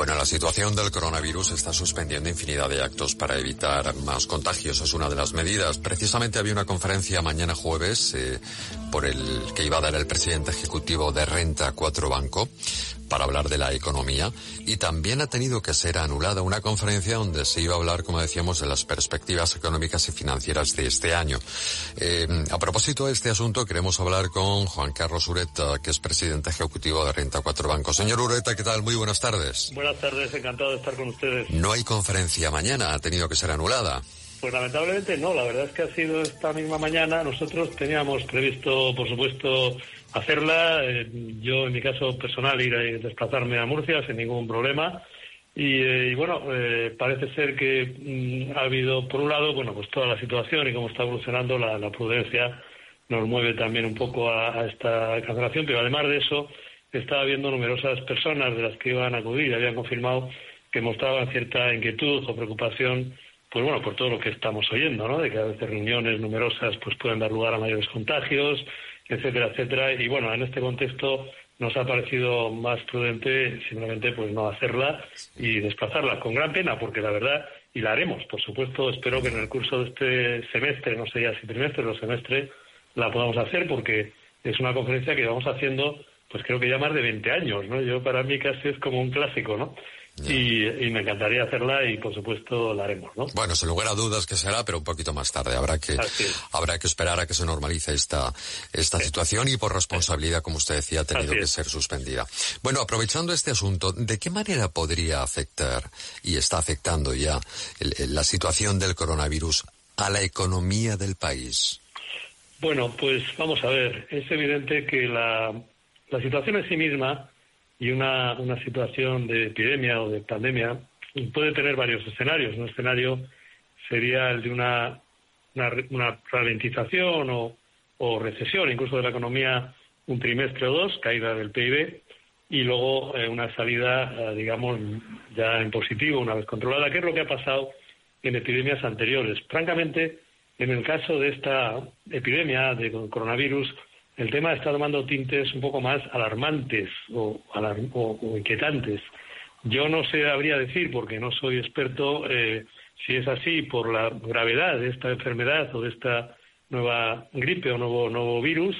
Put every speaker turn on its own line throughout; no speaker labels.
bueno, la situación del coronavirus está suspendiendo infinidad de actos para evitar más contagios. Es una de las medidas. Precisamente había una conferencia mañana jueves eh, por el que iba a dar el presidente ejecutivo de Renta 4 Banco para hablar de la economía y también ha tenido que ser anulada una conferencia donde se iba a hablar, como decíamos, de las perspectivas económicas y financieras de este año. Eh, a propósito de este asunto, queremos hablar con Juan Carlos Ureta, que es presidente ejecutivo de Renta 4 Banco. Señor Ureta, ¿qué tal? Muy buenas tardes.
Buenas tardes, encantado de estar con ustedes.
No hay conferencia mañana, ha tenido que ser anulada.
Pues lamentablemente no, la verdad es que ha sido esta misma mañana. Nosotros teníamos previsto, por supuesto, hacerla. Eh, yo, en mi caso personal, ir a desplazarme a Murcia sin ningún problema. Y, eh, bueno, eh, parece ser que mm, ha habido, por un lado, bueno, pues toda la situación y cómo está evolucionando la, prudencia nos mueve también un poco a, esta cancelación, pero además de eso, está habiendo numerosas personas de las que iban a acudir y habían confirmado que mostraban cierta inquietud o preocupación pues bueno, por todo lo que estamos oyendo, ¿no? De que a veces reuniones numerosas pues pueden dar lugar a mayores contagios, etcétera, etcétera. Y bueno, en este contexto nos ha parecido más prudente simplemente pues no hacerla y desplazarla con gran pena porque la verdad y la haremos por supuesto espero que en el curso de este semestre no sé ya si trimestre o semestre la podamos hacer porque es una conferencia que vamos haciendo pues creo que ya más de 20 años no yo para mí casi es como un clásico no y, me encantaría hacerla y por supuesto la haremos, ¿no?
Bueno, sin lugar a dudas que será, pero un poquito más tarde. Habrá que, habrá que esperar a que se normalice esta, esta situación y por responsabilidad, como usted decía, ha tenido que ser suspendida. Bueno, aprovechando este asunto, ¿de qué manera podría afectar y está afectando ya la situación del coronavirus a la economía del país?
Bueno, pues vamos a ver. Es evidente que la, la situación en sí misma y una, una situación de epidemia o de pandemia puede tener varios escenarios. Un escenario sería el de una, una, ralentización o, o, recesión, incluso de la economía, un trimestre o dos, caída del PIB, y luego eh, una salida, eh, digamos, ya en positivo, una vez controlada, ¿Qué es lo que ha pasado en epidemias anteriores. Francamente, en el caso de esta epidemia de coronavirus, el tema está tomando tintes un poco más alarmantes o, inquietantes. Yo no sé, habría decir, porque no soy experto, eh, si es así por la gravedad de esta enfermedad o de esta nueva gripe o nuevo, nuevo virus,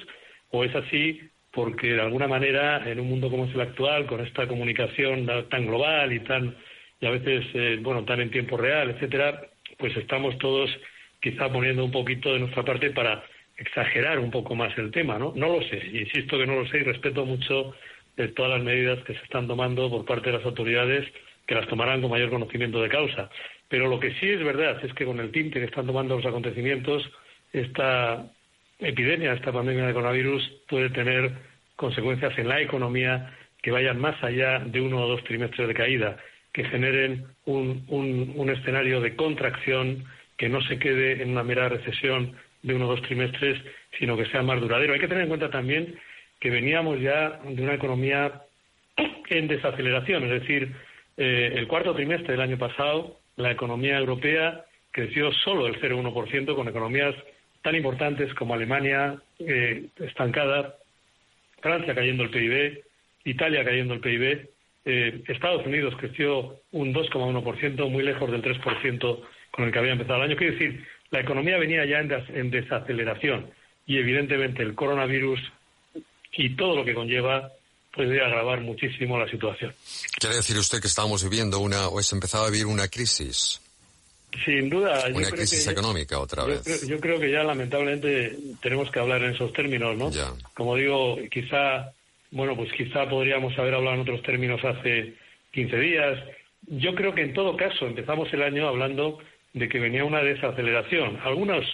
o es así porque de alguna manera en un mundo como es el actual, con esta comunicación tan global y tan y a veces eh, bueno tan en tiempo real, etcétera, pues estamos todos quizá poniendo un poquito de nuestra parte para exagerar un poco más el tema, ¿no? No lo sé, insisto que no lo sé y respeto mucho todas las medidas que se están tomando por parte de las autoridades, que las tomarán con mayor conocimiento de causa. Pero lo que sí es verdad es que con el tinte que están tomando los acontecimientos, esta epidemia, esta pandemia de coronavirus puede tener consecuencias en la economía que vayan más allá de uno o dos trimestres de caída, que generen un escenario de contracción que no se quede en una mera recesión de uno o dos trimestres, sino que sea más duradero. Hay que tener en cuenta también que veníamos ya de una economía en desaceleración, es decir, eh, el cuarto trimestre del año pasado la economía europea creció solo el 0,1% con economías tan importantes como Alemania eh, estancada, Francia cayendo el PIB, Italia cayendo el PIB, eh, Estados Unidos creció un 2,1%, muy lejos del 3% con el que había empezado el año. Quiere decir, la economía venía ya en, desaceleración y evidentemente el coronavirus y todo lo que conlleva puede agravar muchísimo la situación.
¿Quiere decir usted que estamos viviendo una, o se empezado a vivir una crisis?
Sin duda.
Una crisis económica otra vez.
Yo creo, que ya lamentablemente tenemos que hablar en esos términos, ¿no? Como digo, quizá, bueno, pues quizá podríamos haber hablado en otros términos hace 15 días. Yo creo que en todo caso empezamos el año hablando de que venía una desaceleración. Algunos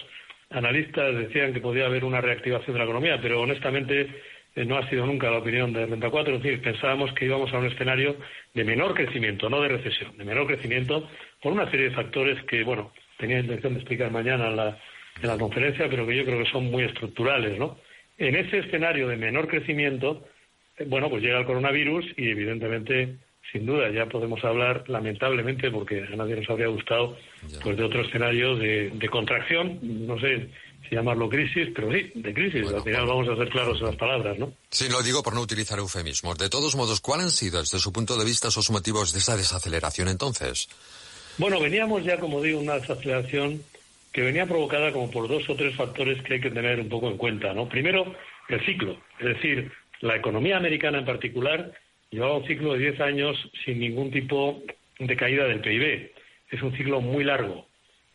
analistas decían que podía haber una reactivación de la economía, pero honestamente eh, no ha sido nunca la opinión de Renta 4, es decir, pensábamos que íbamos a un escenario de menor crecimiento, no de recesión, de menor crecimiento, por una serie de factores que, bueno, tenía intención de explicar mañana en la, en la conferencia, pero que yo creo que son muy estructurales, ¿no? En ese escenario de menor crecimiento, eh, bueno, pues llega el coronavirus y evidentemente sin duda ya podemos hablar lamentablemente porque a nadie nos habría gustado pues de otro escenario de, contracción no sé si llamarlo crisis pero sí de crisis. Al final vamos a ser claros en las palabras no
sí lo digo por no utilizar eufemismos. De todos modos cuáles han sido desde su punto de vista esos motivos de esa desaceleración entonces
bueno veníamos ya como digo una desaceleración que venía provocada como por dos o tres factores que hay que tener un poco en cuenta no primero el ciclo. Es decir la economía americana en particular Llevaba un ciclo de 10 años sin ningún tipo de caída del PIB. Es un ciclo muy largo.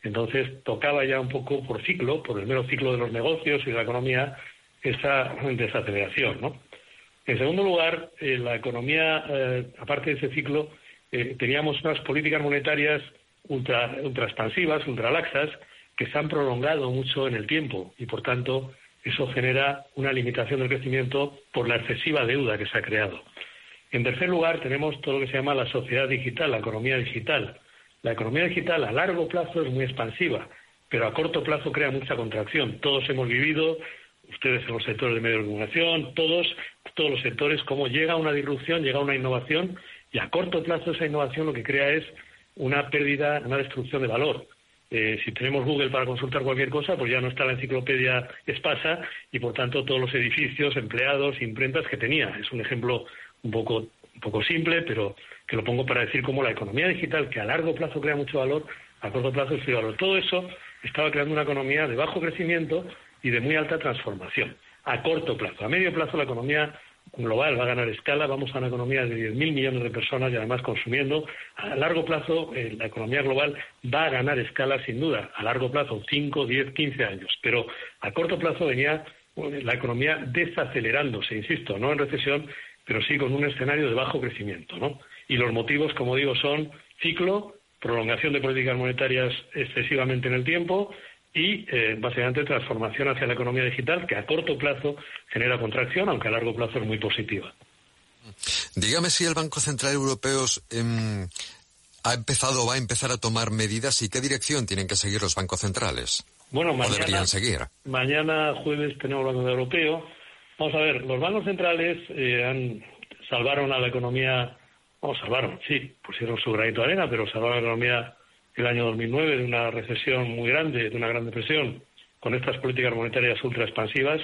Entonces tocaba ya un poco por ciclo, por el mero ciclo de los negocios y de la economía, esa desaceleración. En segundo lugar, eh, la economía, eh, aparte de ese ciclo, eh, teníamos unas políticas monetarias ultra, ultra expansivas, ultra laxas, que se han prolongado mucho en el tiempo y, por tanto, eso genera una limitación del crecimiento por la excesiva deuda que se ha creado. En tercer lugar, tenemos todo lo que se llama la sociedad digital, la economía digital. La economía digital a largo plazo es muy expansiva, pero a corto plazo crea mucha contracción. Todos hemos vivido, ustedes en los sectores de medio de comunicación, todos, todos los sectores, cómo llega una disrupción, llega una innovación, y a corto plazo esa innovación lo que crea es una pérdida, una destrucción de valor. Eh, si tenemos Google para consultar cualquier cosa, pues ya no está la enciclopedia espasa y por tanto todos los edificios, empleados, imprentas que tenía. Es un ejemplo un poco, un poco simple, pero que lo pongo para decir cómo la economía digital, que a largo plazo crea mucho valor, a corto plazo es valor. Todo eso estaba creando una economía de bajo crecimiento y de muy alta transformación. A corto plazo. A medio plazo la economía global va a ganar escala, vamos a una economía de 10.000 millones de personas y además consumiendo. A largo plazo eh, la economía global va a ganar escala sin duda, a largo plazo 5, 10, 15 años, pero a corto plazo venía eh, la economía desacelerándose, insisto, no en recesión, pero sí con un escenario de bajo crecimiento. ¿no? Y los motivos, como digo, son ciclo, prolongación de políticas monetarias excesivamente en el tiempo y eh, básicamente transformación hacia la economía digital que a corto plazo genera contracción, aunque a largo plazo es muy positiva.
Dígame si el Banco Central Europeo em, ha empezado o va a empezar a tomar medidas y qué dirección tienen que seguir los bancos centrales.
Bueno,
mañana, deberían seguir.
Mañana jueves tenemos el Banco Europeo Vamos a ver, los bancos centrales eh, han, salvaron a la economía, vamos, salvaron, sí, pusieron su granito de arena, pero salvaron a la economía el año 2009 de una recesión muy grande, de una gran depresión, con estas políticas monetarias ultra expansivas.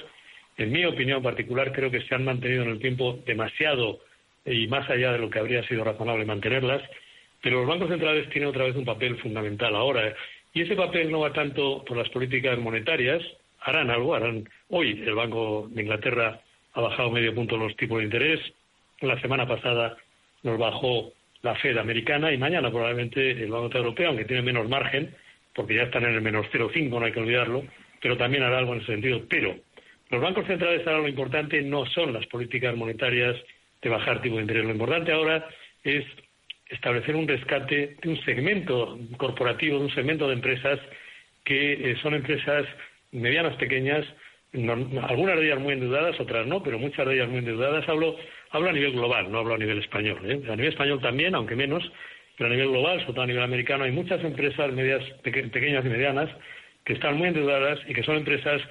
En mi opinión particular, creo que se han mantenido en el tiempo demasiado y más allá de lo que habría sido razonable mantenerlas, pero los bancos centrales tienen otra vez un papel fundamental ahora. Y ese papel no va tanto por las políticas monetarias, harán algo, harán. Hoy el Banco de Inglaterra ha bajado medio punto los tipos de interés. La semana pasada nos bajó la Fed americana y mañana probablemente el Banco Europeo, aunque tiene menos margen, porque ya están en el menos 0,5, no hay que olvidarlo, pero también hará algo en ese sentido. Pero los bancos centrales ahora lo importante no son las políticas monetarias de bajar tipo de interés. Lo importante ahora es establecer un rescate de un segmento corporativo, de un segmento de empresas que eh, son empresas medianas, pequeñas, algunas de ellas muy endeudadas, otras no, pero muchas de ellas muy endeudadas. Hablo, hablo a nivel global, no hablo a nivel español. ¿eh? A nivel español también, aunque menos, pero a nivel global, sobre todo a nivel americano, hay muchas empresas medias, pequeñas y medianas que están muy endeudadas y que son empresas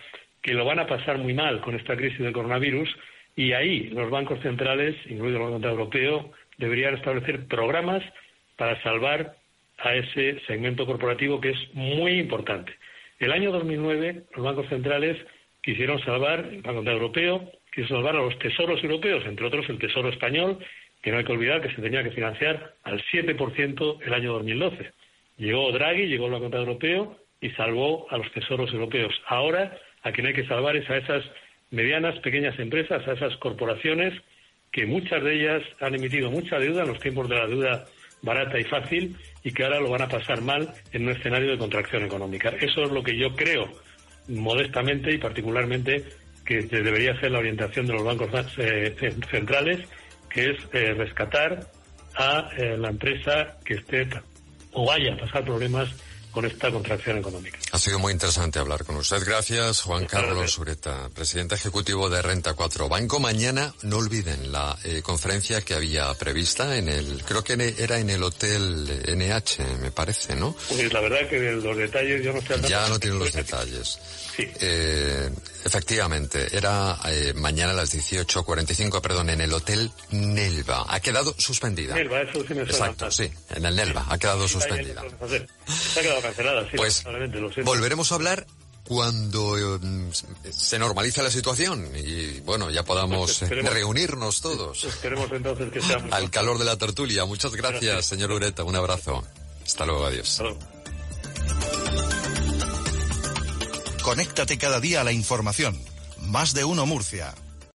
que lo van a pasar muy mal con esta crisis del coronavirus y ahí los bancos centrales, incluido el Banco Central Europeo, deberían establecer programas para salvar a ese segmento corporativo que es muy importante. El año 2009 los bancos centrales quisieron salvar, el Banco Central Europeo quiso salvar a los tesoros europeos, entre otros el Tesoro Español, que no hay que olvidar que se tenía que financiar al 7% el año 2012. Llegó Draghi, llegó el Banco Central Europeo y salvó a los tesoros europeos. Ahora a quien hay que salvar es a esas medianas, pequeñas empresas, a esas corporaciones que muchas de ellas han emitido mucha deuda en los tiempos de la deuda barata y fácil y que ahora lo van a pasar mal en un escenario de contracción económica. Eso es lo que yo creo, modestamente y particularmente, que debería ser la orientación de los bancos eh, centrales, que es eh, rescatar a eh, la empresa que esté o vaya a pasar problemas con esta contracción económica.
Ha sido muy interesante hablar con usted. Gracias, Juan Carlos Ureta, presidente ejecutivo de Renta 4 Banco. Mañana, no olviden la eh, conferencia que había prevista en el, creo que era en el Hotel NH, me parece, ¿no?
Pues la verdad que los detalles yo no sé.
Ya no tienen los detalles. Sí. Eh, efectivamente, era eh, mañana a las 18.45, perdón, en el Hotel Nelva. Ha quedado suspendida.
Nelva, eso sí me
Exacto, sí, en el Nelva. Ha quedado suspendida.
Se ha quedado cancelada, sí.
Pues volveremos a hablar cuando eh, se normalice la situación y bueno, ya podamos pues reunirnos todos.
Esperemos entonces que sea
Al calor de la tertulia. Muchas gracias, señor Ureta. Un abrazo. Hasta luego, adiós.
Conéctate cada día a la información. Más de uno Murcia.